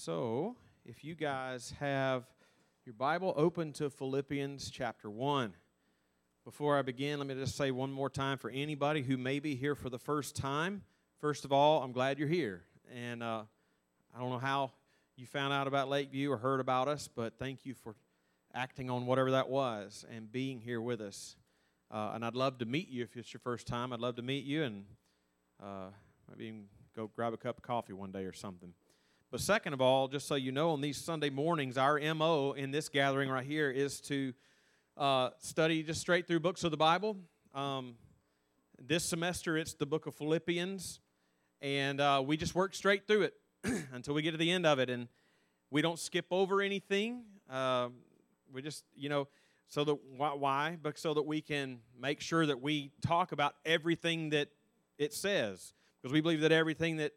So, if you guys have your Bible open to Philippians chapter 1. Before I begin, let me just say one more time for anybody who may be here for the first time. First of all, I'm glad you're here. And uh, I don't know how you found out about Lakeview or heard about us, but thank you for acting on whatever that was and being here with us. Uh, and I'd love to meet you if it's your first time. I'd love to meet you and uh, maybe go grab a cup of coffee one day or something. But second of all, just so you know, on these Sunday mornings, our MO in this gathering right here is to uh, study just straight through books of the Bible. Um, this semester, it's the book of Philippians, and uh, we just work straight through it until we get to the end of it. And we don't skip over anything. Uh, we just, you know, so that why? But so that we can make sure that we talk about everything that it says, because we believe that everything that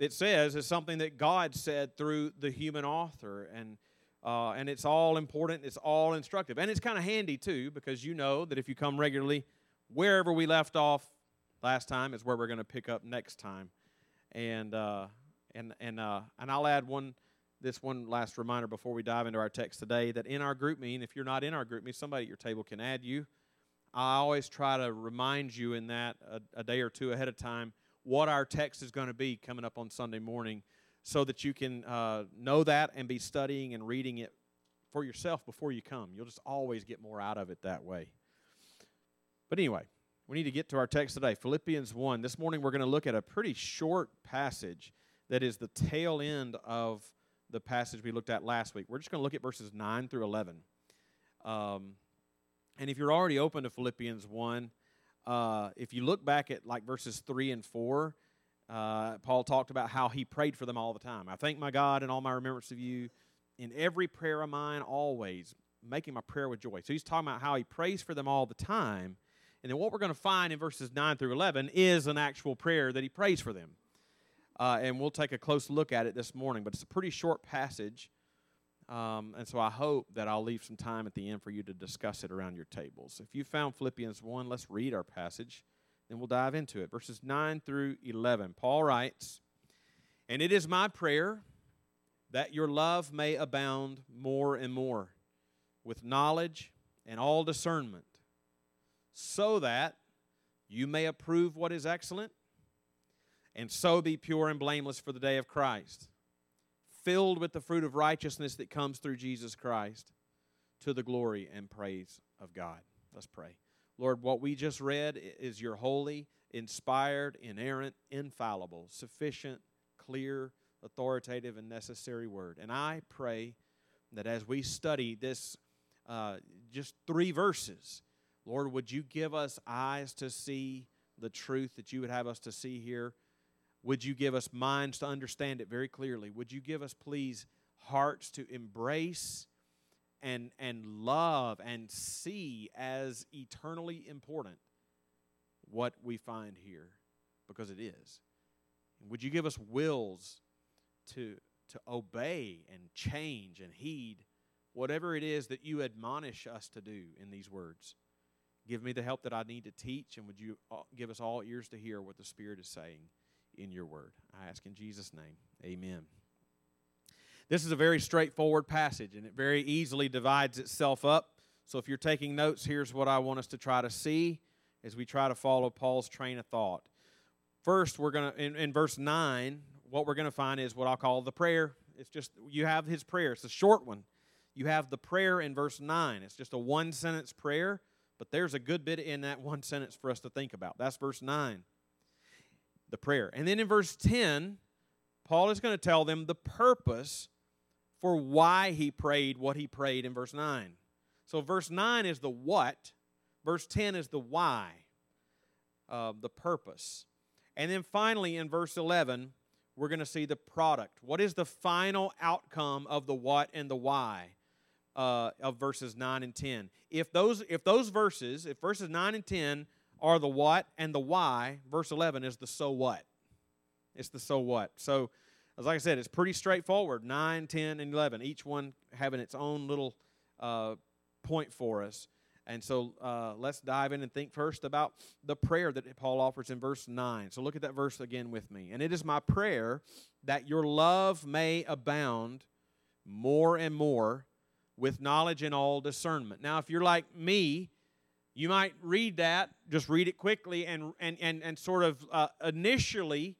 it says is something that God said through the human author. And, uh, and it's all important, it's all instructive. And it's kind of handy too, because you know that if you come regularly, wherever we left off last time is where we're going to pick up next time. And, uh, and, and, uh, and I'll add one this one last reminder before we dive into our text today that in our GroupMe, if you're not in our GroupMe, somebody at your table can add you. I always try to remind you in that a, a day or two ahead of time what our text is going to be coming up on Sunday morning so that you can uh, know that and be studying and reading it for yourself before you come. You'll just always get more out of it that way. But anyway, we need to get to our text today Philippians 1. This morning we're going to look at a pretty short passage that is the tail end of the passage we looked at last week. We're just going to look at verses 9 through 11. Um, and if you're already open to Philippians 1, uh, if you look back at like verses 3 and 4, uh, Paul talked about how he prayed for them all the time. I thank my God in all my remembrance of you in every prayer of mine, always making my prayer with joy. So he's talking about how he prays for them all the time. And then what we're going to find in verses 9 through 11 is an actual prayer that he prays for them. Uh, and we'll take a close look at it this morning, but it's a pretty short passage. Um, and so I hope that I'll leave some time at the end for you to discuss it around your tables. If you found Philippians 1, let's read our passage, then we'll dive into it. Verses 9 through 11. Paul writes, And it is my prayer that your love may abound more and more with knowledge and all discernment, so that you may approve what is excellent, and so be pure and blameless for the day of Christ filled with the fruit of righteousness that comes through Jesus Christ to the glory and praise of God. Let's pray. Lord, what we just read is your holy, inspired, inerrant, infallible, sufficient, clear, authoritative, and necessary word. And I pray that as we study this, uh, just three verses, Lord, would you give us eyes to see the truth that you would have us to see here? Would you give us minds to understand it very clearly? Would you give us, please, hearts to embrace and, and love and see as eternally important what we find here? Because it is. would you give us wills to, to obey and change and heed whatever it is that you admonish us to do in these words? Give me the help that I need to teach, and would you uh, give us all ears to hear what the Spirit is saying? In your word. I ask in Jesus' name. Amen. This is a very straightforward passage, and it very easily divides itself up. So if you're taking notes, here's what I want us to try to see as we try to follow Paul's train of thought. First, we're going to, in, in verse 9, what we're going to find is what I'll call the prayer. It's just, you have his prayer. It's a short one. You have the prayer in verse 9. It's just a one sentence prayer, but there's a good bit in that one sentence for us to think about. That's verse 9 the prayer. And then in verse 10, Paul is going to tell them the purpose for why he prayed what he prayed in verse 9. So verse 9 is the what, verse 10 is the why, uh, the purpose. And then finally in verse 11, we're going to see the product. What is the final outcome of the what and the why uh, of verses 9 and 10? If those, if those verses, if verses 9 and 10 are the what and the why. Verse 11 is the so what. It's the so what. So, as like I said, it's pretty straightforward 9, 10, and 11, each one having its own little uh, point for us. And so uh, let's dive in and think first about the prayer that Paul offers in verse 9. So look at that verse again with me. And it is my prayer that your love may abound more and more with knowledge and all discernment. Now, if you're like me, you might read that, just read it quickly, and, and, and, and sort of uh, initially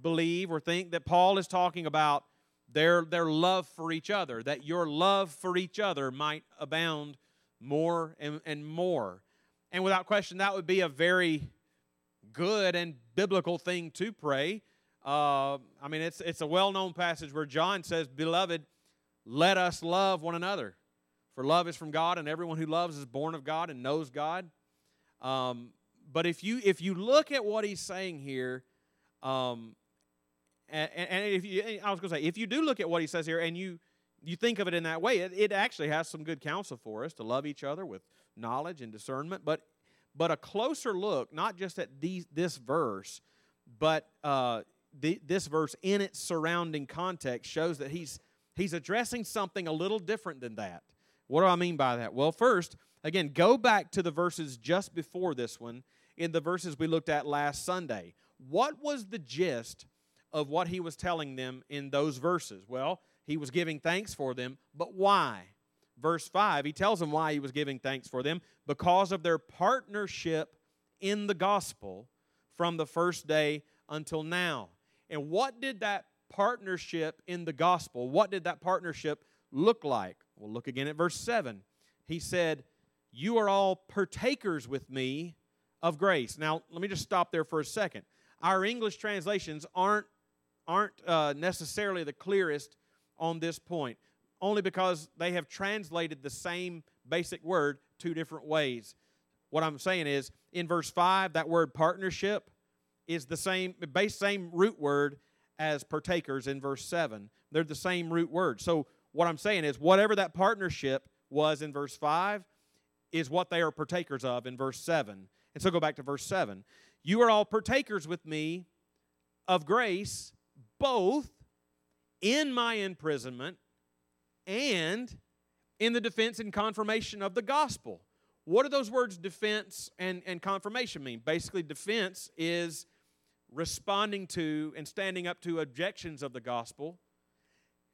believe or think that Paul is talking about their, their love for each other, that your love for each other might abound more and, and more. And without question, that would be a very good and biblical thing to pray. Uh, I mean, it's, it's a well known passage where John says, Beloved, let us love one another. For love is from God, and everyone who loves is born of God and knows God. Um, but if you if you look at what he's saying here, um, and, and if you, I was going to say, if you do look at what he says here, and you you think of it in that way, it, it actually has some good counsel for us to love each other with knowledge and discernment. But but a closer look, not just at these, this verse, but uh, the, this verse in its surrounding context shows that he's he's addressing something a little different than that. What do I mean by that? Well, first, again, go back to the verses just before this one in the verses we looked at last Sunday. What was the gist of what he was telling them in those verses? Well, he was giving thanks for them, but why? Verse 5, he tells them why he was giving thanks for them because of their partnership in the gospel from the first day until now. And what did that partnership in the gospel, what did that partnership look like? Well, look again at verse 7. He said, You are all partakers with me of grace. Now, let me just stop there for a second. Our English translations aren't, aren't uh, necessarily the clearest on this point, only because they have translated the same basic word two different ways. What I'm saying is, in verse 5, that word partnership is the same, base same root word as partakers in verse 7. They're the same root word. So what I'm saying is, whatever that partnership was in verse 5 is what they are partakers of in verse 7. And so go back to verse 7. You are all partakers with me of grace, both in my imprisonment and in the defense and confirmation of the gospel. What do those words defense and, and confirmation mean? Basically, defense is responding to and standing up to objections of the gospel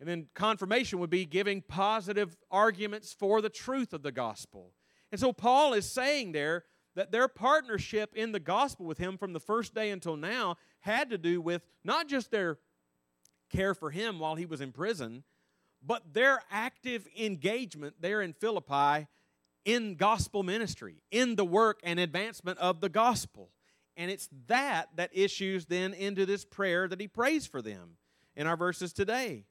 and then confirmation would be giving positive arguments for the truth of the gospel. And so Paul is saying there that their partnership in the gospel with him from the first day until now had to do with not just their care for him while he was in prison, but their active engagement there in Philippi in gospel ministry, in the work and advancement of the gospel. And it's that that issues then into this prayer that he prays for them in our verses today.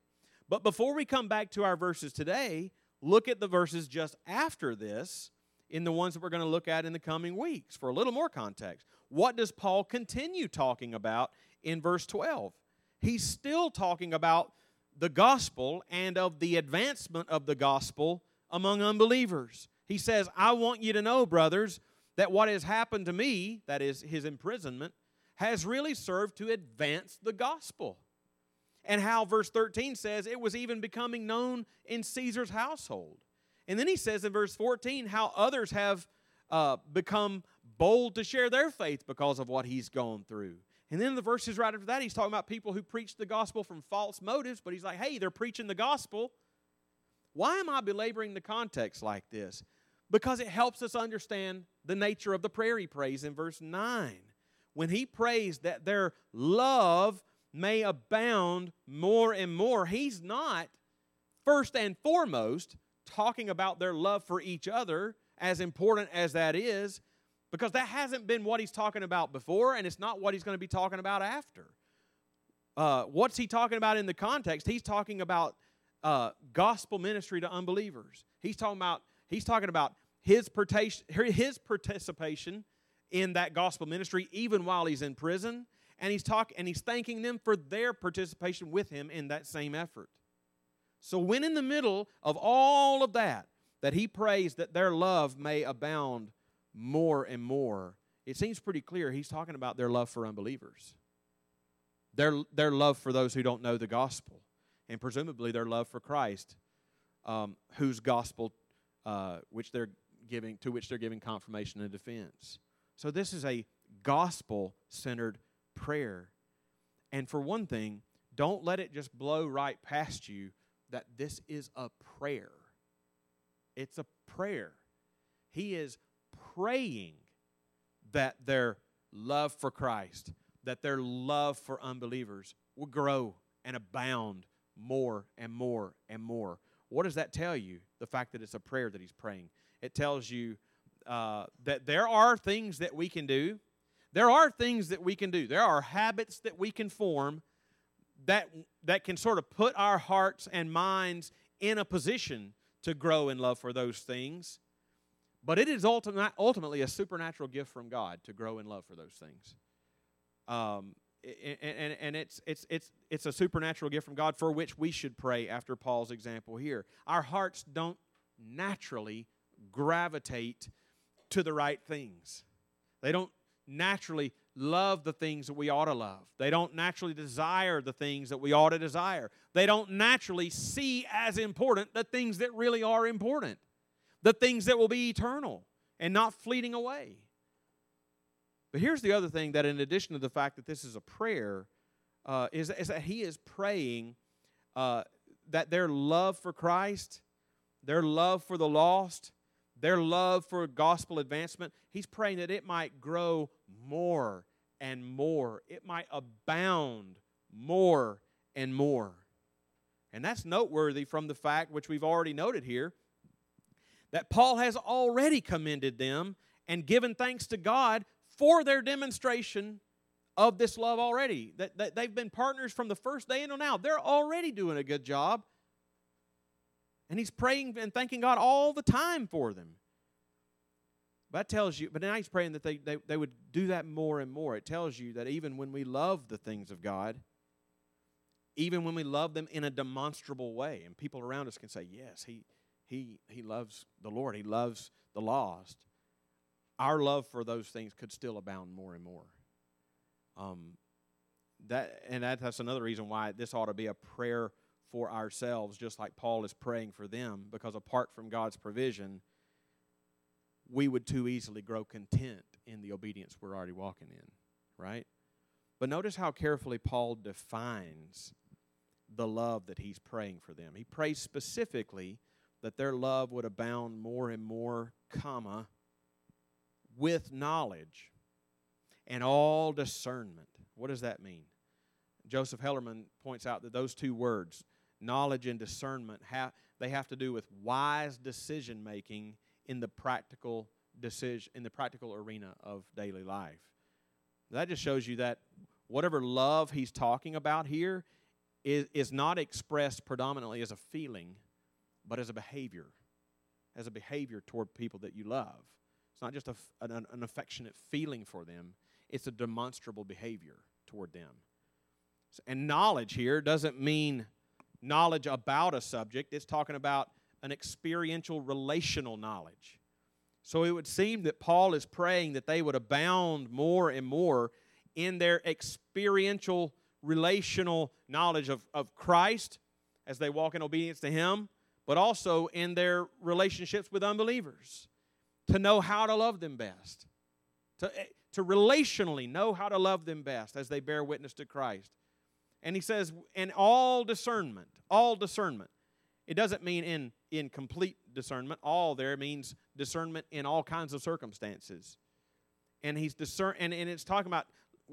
But before we come back to our verses today, look at the verses just after this in the ones that we're going to look at in the coming weeks for a little more context. What does Paul continue talking about in verse 12? He's still talking about the gospel and of the advancement of the gospel among unbelievers. He says, I want you to know, brothers, that what has happened to me, that is his imprisonment, has really served to advance the gospel and how verse 13 says it was even becoming known in Caesar's household. And then he says in verse 14 how others have uh, become bold to share their faith because of what he's gone through. And then the verses right after that, he's talking about people who preach the gospel from false motives, but he's like, hey, they're preaching the gospel. Why am I belaboring the context like this? Because it helps us understand the nature of the prayer he prays in verse 9. When he prays that their love may abound more and more. He's not, first and foremost, talking about their love for each other, as important as that is, because that hasn't been what he's talking about before, and it's not what he's going to be talking about after. Uh, what's he talking about in the context? He's talking about uh, gospel ministry to unbelievers. He's talking about he's talking about his his participation in that gospel ministry, even while he's in prison and he's talking and he's thanking them for their participation with him in that same effort. So when in the middle of all of that, that he prays that their love may abound more and more, it seems pretty clear he's talking about their love for unbelievers. Their, their love for those who don't know the gospel, and presumably their love for Christ, um, whose gospel, uh, which they're giving to which they're giving confirmation and defense. So this is a gospel centered prayer. And for one thing, don't let it just blow right past you that this is a prayer. It's a prayer. He is praying that their love for Christ, that their love for unbelievers will grow and abound more and more and more. What does that tell you? The fact that it's a prayer that he's praying. It tells you uh, that there are things that we can do. There are things that we can do. There are habits that we can form that, that can sort of put our hearts and minds in a position to grow in love for those things. But it is ultimate, ultimately a supernatural gift from God to grow in love for those things. Um, and, and, and it's, it's, it's, it's a supernatural gift from God for which we should pray after Paul's example here. Our hearts don't naturally gravitate to the right things, they don't naturally love the things that we ought to love. They don't naturally desire the things that we ought to desire. They don't naturally see as important the things that really are important, the things that will be eternal and not fleeting away. But here's the other thing that, in addition to the fact that this is a prayer, uh, is, is that he is praying uh, that their love for Christ, their love for the lost, their love for gospel advancement, he's praying that it might grow more and more. It might abound more and more. And that's noteworthy from the fact, which we've already noted here, that Paul has already commended them and given thanks to God for their demonstration of this love already. That, that they've been partners from the first day until now. They're already doing a good job. And he's praying and thanking God all the time for them. But that tells you, but now he's praying that they, they, they would do that more and more. It tells you that even when we love the things of God, even when we love them in a demonstrable way, and people around us can say, Yes, he, he, he loves the Lord, he loves the lost our love for those things could still abound more and more. Um, that and that, that's another reason why this ought to be a prayer for ourselves, just like Paul is praying for them, because apart from God's provision, we would too easily grow content in the obedience we're already walking in, right? But notice how carefully Paul defines the love that he's praying for them. He prays specifically that their love would abound more and more, comma, with knowledge and all discernment. What does that mean? Joseph Hellerman points out that those two words, knowledge and discernment, have, they have to do with wise decision making in the practical decision in the practical arena of daily life. That just shows you that whatever love he's talking about here is, is not expressed predominantly as a feeling, but as a behavior, as a behavior toward people that you love. It's not just a, an, an affectionate feeling for them, it's a demonstrable behavior toward them. And knowledge here doesn't mean knowledge about a subject, it's talking about an experiential relational knowledge. So it would seem that Paul is praying that they would abound more and more in their experiential relational knowledge of, of Christ as they walk in obedience to Him, but also in their relationships with unbelievers to know how to love them best, to, eh, to relationally know how to love them best as they bear witness to Christ. And he says, in all discernment, all discernment. It doesn't mean in, in complete discernment. All there means discernment in all kinds of circumstances. And he's discern and, and it's talking about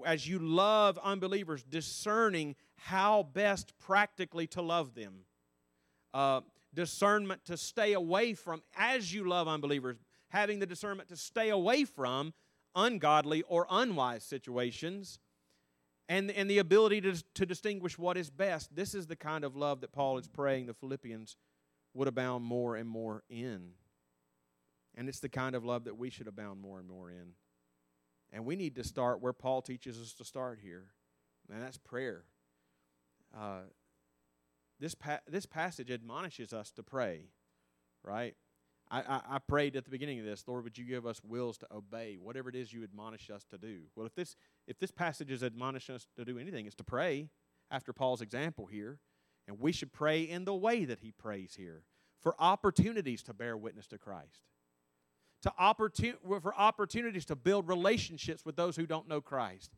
as you love unbelievers, discerning how best practically to love them. Uh, discernment to stay away from as you love unbelievers having the discernment to stay away from ungodly or unwise situations and, and the ability to, to distinguish what is best. This is the kind of love that Paul is praying the Philippians would abound more and more in. And it's the kind of love that we should abound more and more in. And we need to start where Paul teaches us to start here, and that's prayer. Uh, this, pa- this passage admonishes us to pray, right? I, I, I, prayed at the beginning of this, Lord, would you give us wills to obey whatever it is you admonish us to do? Well, if this if this passage is admonishing us to do anything, it's to pray after Paul's example here, and we should pray in the way that he prays here for opportunities to bear witness to Christ. to opportun- for opportunities to build relationships with those who don't know Christ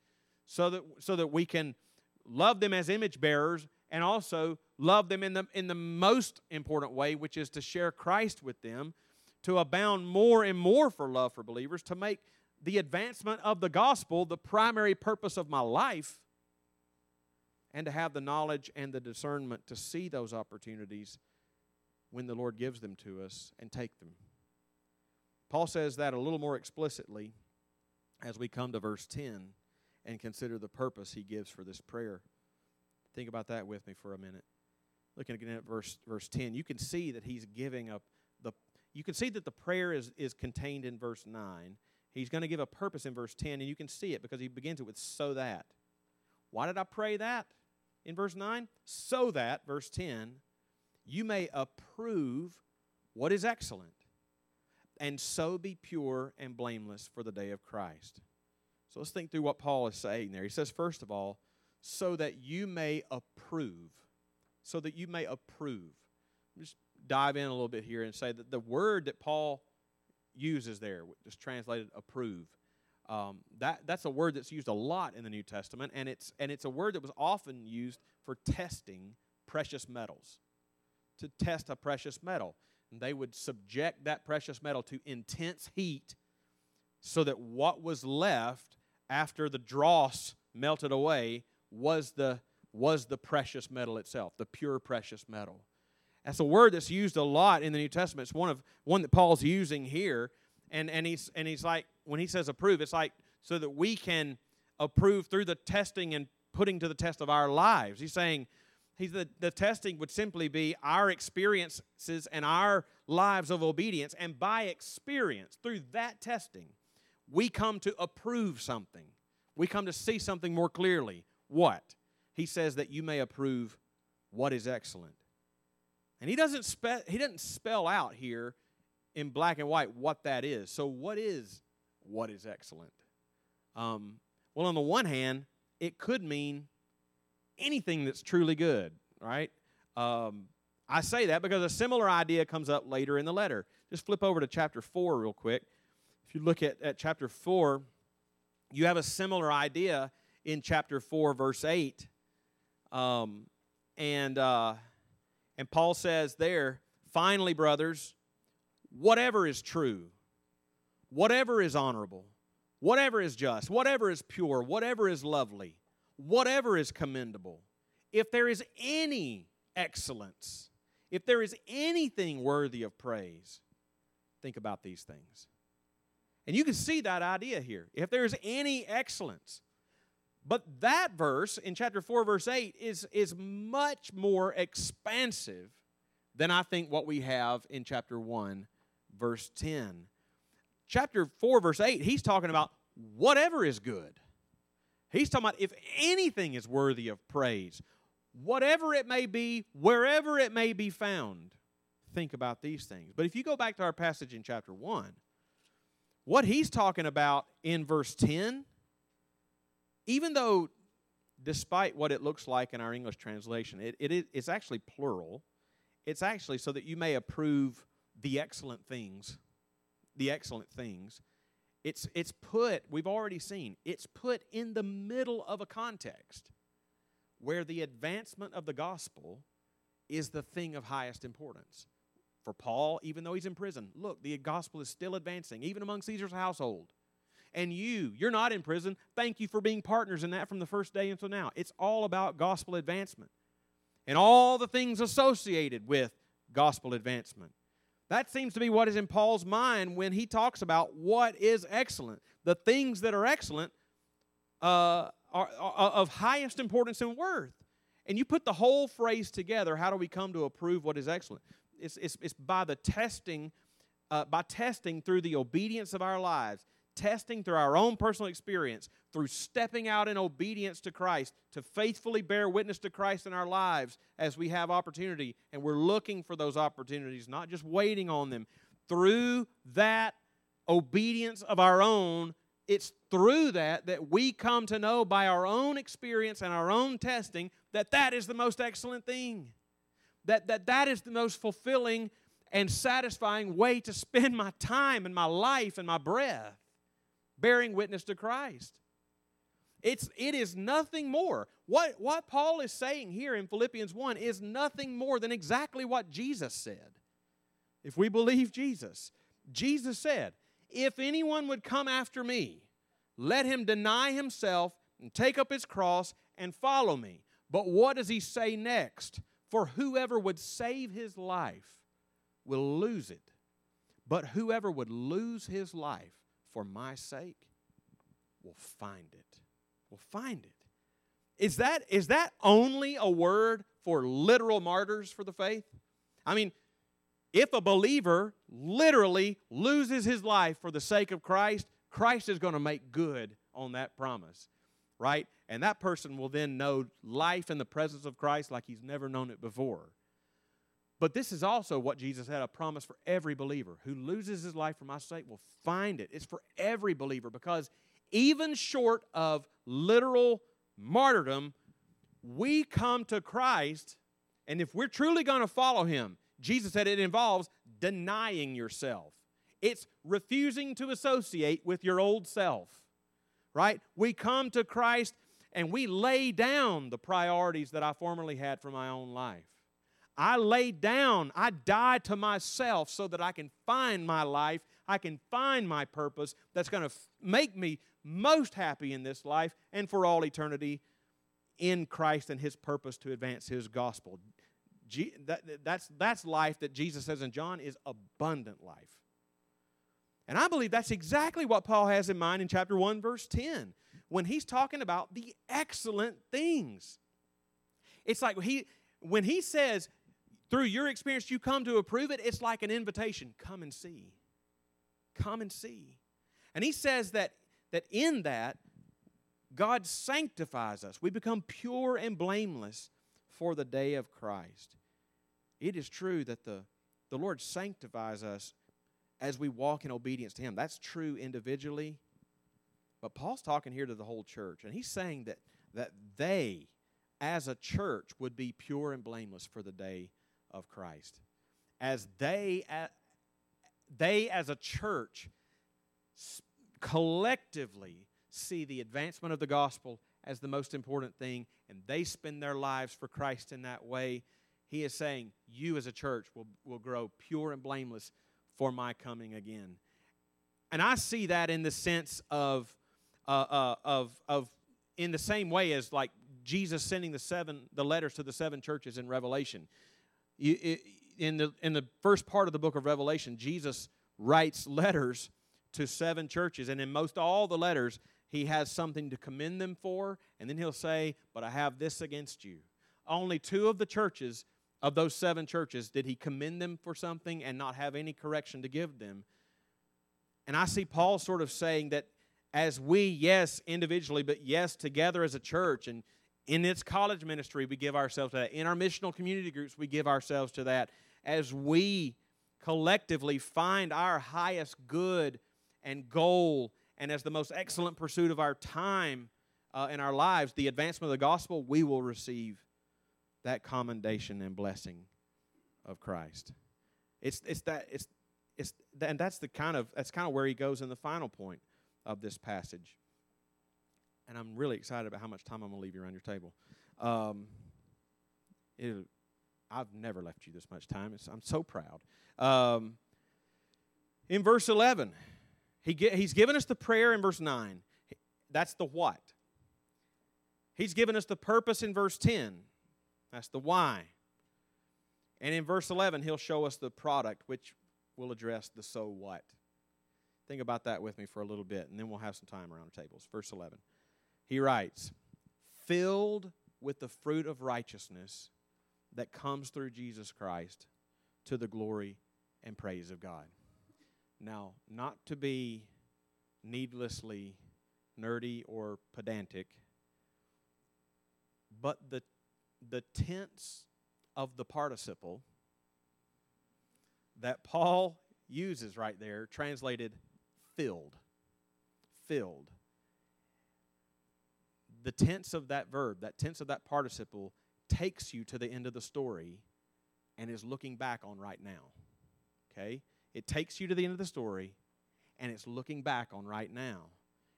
so that, so that we can love them as image bearers and also love them in the, in the most important way, which is to share Christ with them, to abound more and more for love for believers, to make the advancement of the gospel the primary purpose of my life, and to have the knowledge and the discernment to see those opportunities when the Lord gives them to us and take them. Paul says that a little more explicitly as we come to verse 10 and consider the purpose he gives for this prayer. Think about that with me for a minute. Looking again at verse verse 10, you can see that he's giving up the you can see that the prayer is, is contained in verse 9. He's going to give a purpose in verse 10, and you can see it because he begins it with so that. Why did I pray that in verse 9? So that, verse 10, you may approve what is excellent, and so be pure and blameless for the day of Christ. So let's think through what Paul is saying there. He says, first of all, so that you may approve. So that you may approve. Just dive in a little bit here and say that the word that Paul uses there, just translated approve, um, that, that's a word that's used a lot in the New Testament, and it's, and it's a word that was often used for testing precious metals, to test a precious metal. And they would subject that precious metal to intense heat so that what was left after the dross melted away was the, was the precious metal itself, the pure precious metal. That's a word that's used a lot in the New Testament. It's one of one that Paul's using here. And, and he's and he's like, when he says approve, it's like so that we can approve through the testing and putting to the test of our lives. He's saying he's the, the testing would simply be our experiences and our lives of obedience. And by experience, through that testing, we come to approve something. We come to see something more clearly. What? He says that you may approve what is excellent. And he doesn't spe- he doesn't spell out here in black and white what that is. So what is what is excellent? Um, well, on the one hand, it could mean anything that's truly good, right? Um, I say that because a similar idea comes up later in the letter. Just flip over to chapter 4 real quick. If you look at, at chapter 4, you have a similar idea in chapter 4, verse 8. Um, and, uh, and Paul says there, finally, brothers, whatever is true, whatever is honorable, whatever is just, whatever is pure, whatever is lovely, whatever is commendable, if there is any excellence, if there is anything worthy of praise, think about these things. And you can see that idea here. If there's any excellence. But that verse in chapter 4, verse 8, is, is much more expansive than I think what we have in chapter 1, verse 10. Chapter 4, verse 8, he's talking about whatever is good. He's talking about if anything is worthy of praise, whatever it may be, wherever it may be found. Think about these things. But if you go back to our passage in chapter 1, what he's talking about in verse 10, even though despite what it looks like in our English translation, it, it is, it's actually plural. It's actually so that you may approve the excellent things, the excellent things. It's, it's put, we've already seen, it's put in the middle of a context where the advancement of the gospel is the thing of highest importance. For Paul, even though he's in prison, look, the gospel is still advancing, even among Caesar's household. And you, you're not in prison. Thank you for being partners in that from the first day until now. It's all about gospel advancement and all the things associated with gospel advancement. That seems to be what is in Paul's mind when he talks about what is excellent. The things that are excellent uh, are, are of highest importance and worth. And you put the whole phrase together, how do we come to approve what is excellent? it's, it's, it's by the testing, uh, by testing through the obedience of our lives, testing through our own personal experience, through stepping out in obedience to Christ, to faithfully bear witness to Christ in our lives as we have opportunity. And we're looking for those opportunities, not just waiting on them. Through that obedience of our own, it's through that that we come to know by our own experience and our own testing that that is the most excellent thing that that, that is the most fulfilling and satisfying way to spend my time and my life and my breath bearing witness to Christ. It's, it is nothing more. What, what Paul is saying here in Philippians 1 is nothing more than exactly what Jesus said. If we believe Jesus, Jesus said, If anyone would come after me, let him deny himself and take up his cross and follow me. But what does he say next? For whoever would save his life will lose it. But whoever would lose his life for my sake will find it. Will find it. Is that, is that only a word for literal martyrs for the faith? I mean, if a believer literally loses his life for the sake of Christ, Christ is going to make good on that promise, right? And that person will then know life in the presence of Christ like he's never known it before. But this is also what Jesus had a promise for every believer who loses his life for my sake will find it. It's for every believer because even short of literal martyrdom, we come to Christ, and if we're truly going to follow him, Jesus said it involves denying yourself. It's refusing to associate with your old self, right? We come to Christ and we lay down the priorities that I formerly had for my own life. I lay down, I die to myself so that I can find my life, I can find my purpose that's going to f- make me most happy in this life and for all eternity in Christ and His purpose to advance His gospel. G- that, that's, that's life that Jesus says in John is abundant life. And I believe that's exactly what Paul has in mind in chapter 1, verse 10, when he's talking about the excellent things. It's like he, when he says, through your experience, you come to approve it, it's like an invitation come and see. Come and see. And he says that, that in that, God sanctifies us. We become pure and blameless for the day of Christ. It is true that the, the Lord sanctifies us as we walk in obedience to Him. That's true individually. But Paul's talking here to the whole church, and he's saying that, that they, as a church, would be pure and blameless for the day of Christ. As they, they as a church, collectively see the advancement of the gospel as the most important thing, and they spend their lives for Christ in that way, he is saying, You as a church will, will grow pure and blameless for my coming again. And I see that in the sense of, uh, uh, of, of in the same way as like Jesus sending the seven the letters to the seven churches in Revelation. In the, in the first part of the book of Revelation, Jesus writes letters to seven churches, and in most all the letters, he has something to commend them for, and then he'll say, But I have this against you. Only two of the churches, of those seven churches, did he commend them for something and not have any correction to give them. And I see Paul sort of saying that as we, yes, individually, but yes, together as a church, and in its college ministry, we give ourselves to that. In our missional community groups, we give ourselves to that. As we collectively find our highest good and goal, and as the most excellent pursuit of our time uh, in our lives, the advancement of the gospel, we will receive that commendation and blessing of Christ. It's, it's that it's it's and that's the kind of that's kind of where he goes in the final point of this passage and I'm really excited about how much time I'm going to leave you around your table. Um, it, I've never left you this much time. It's, I'm so proud. Um, in verse 11, he get, he's given us the prayer in verse 9. That's the what. He's given us the purpose in verse 10. That's the why. And in verse 11, he'll show us the product, which will address the so what. Think about that with me for a little bit, and then we'll have some time around the tables. Verse 11. He writes, filled with the fruit of righteousness that comes through Jesus Christ to the glory and praise of God. Now, not to be needlessly nerdy or pedantic, but the, the tense of the participle that Paul uses right there, translated filled. Filled the tense of that verb, that tense of that participle, takes you to the end of the story and is looking back on right now. Okay? It takes you to the end of the story and it's looking back on right now.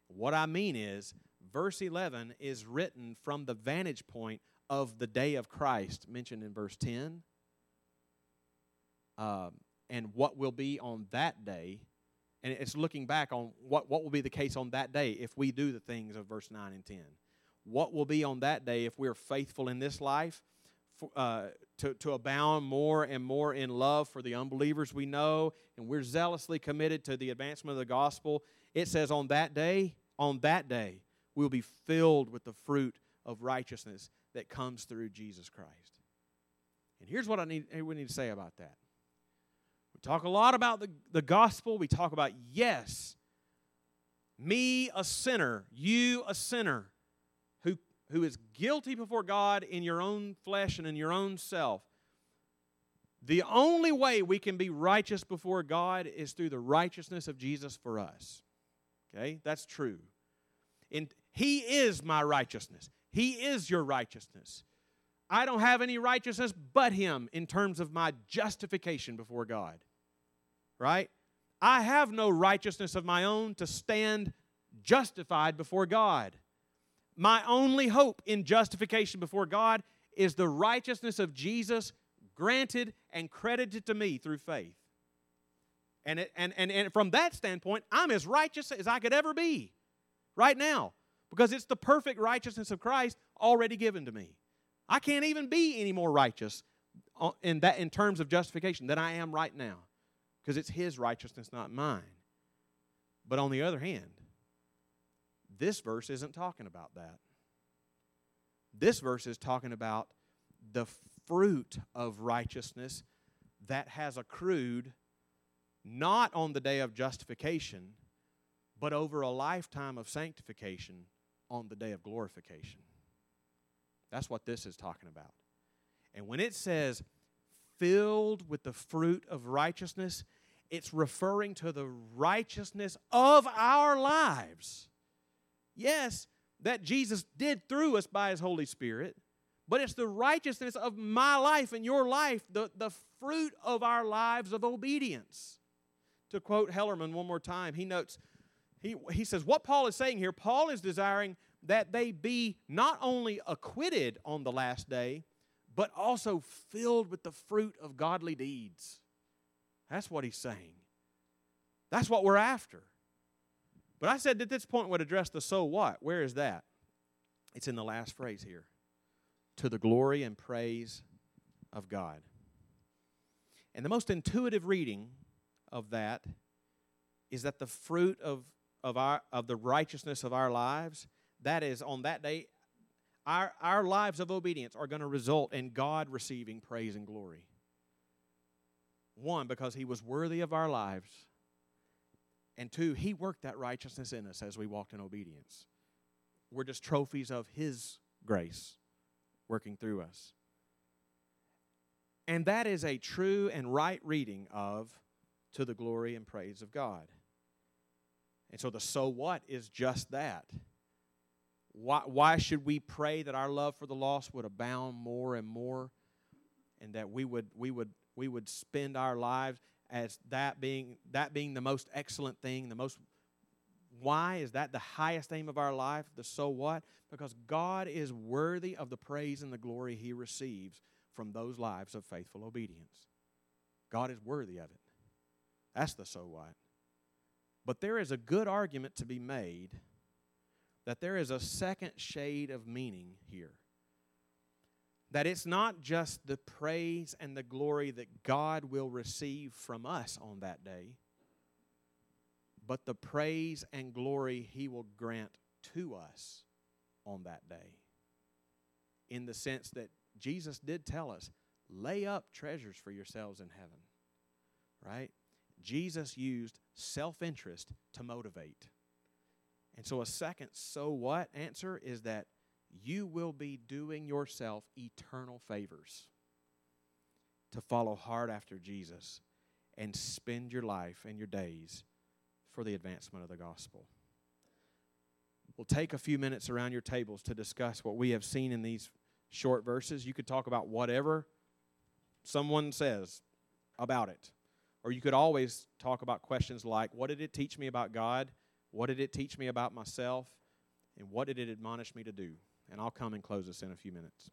What I mean is, verse 11 is written from the vantage point of the day of Christ, mentioned in verse 10, um, and what will be on that day. And it's looking back on what, what will be the case on that day if we do the things of verse 9 and 10. What will be on that day if we're faithful in this life for, uh, to, to abound more and more in love for the unbelievers we know, and we're zealously committed to the advancement of the gospel. It says, on that day, on that day, we'll be filled with the fruit of righteousness that comes through Jesus Christ. And here's what I need, we need to say about that. We talk a lot about the, the gospel. We talk about, yes, me a sinner, you a sinner, who, is guilty before God in your own flesh and in your own self. The only way we can be righteous before God is through the righteousness of Jesus for us. Okay? That's true. And he is my righteousness. He is your righteousness. I don't have any righteousness but Him in terms of my justification before God. Right? I have no righteousness of my own to stand justified before God. My only hope in justification before God is the righteousness of Jesus granted and credited to me through faith. And, it, and, and, and from that standpoint, I'm as righteous as I could ever be right now because it's the perfect righteousness of Christ already given to me. I can't even be any more righteous uh, in that in terms of justification than I am right now because it's his righteousness not mine. But on the other hand, this verse isn't talking about that. This verse is talking about the fruit of righteousness that has accrued not on the day of justification, but over a lifetime of sanctification on the day of glorification. That's what this is talking about. And when it says filled with the fruit of righteousness, it's referring to the righteousness of our lives. Yes, that Jesus did through us by his Holy Spirit, but it's the righteousness of my life and your life, the, the fruit of our lives of obedience. To quote Hellerman one more time, he notes he, he says, what Paul is saying here, Paul is desiring that they be not only acquitted on the last day, but also filled with the fruit of godly deeds. That's what he's saying. That's what we're after. But I said that this point would address the so what. Where is that? It's in the last phrase here to the glory and praise of God. And the most intuitive reading of that is that the fruit of of, our, of the righteousness of our lives, that is, on that day, our, our lives of obedience are going to result in God receiving praise and glory. One, because He was worthy of our lives. And two, He worked that righteousness in us as we walked in obedience. We're just trophies of His grace working through us. And that is a true and right reading of to the glory and praise of God. And so the so what is just that. Why, why should we pray that our love for the lost would abound more and more and that we would, we would, we would spend our lives as that being, that being the most excellent thing, the most why is that the highest aim of our life? The so what? Because God is worthy of the praise and the glory He receives from those lives of faithful obedience. God is worthy of it. That's the so what. But there is a good argument to be made that there is a second shade of meaning here. That it's not just the praise and the glory that God will receive from us on that day, but the praise and glory He will grant to us on that day. In the sense that Jesus did tell us, lay up treasures for yourselves in heaven, right? Jesus used self interest to motivate. And so, a second so what answer is that you will be doing yourself eternal favors to follow hard after Jesus and spend your life and your days for the advancement of the gospel. We'll take a few minutes around your tables to discuss what we have seen in these short verses. You could talk about whatever someone says about it. Or you could always talk about questions like what did it teach me about God? What did it teach me about myself? And what did it admonish me to do? and I'll come and close us in a few minutes.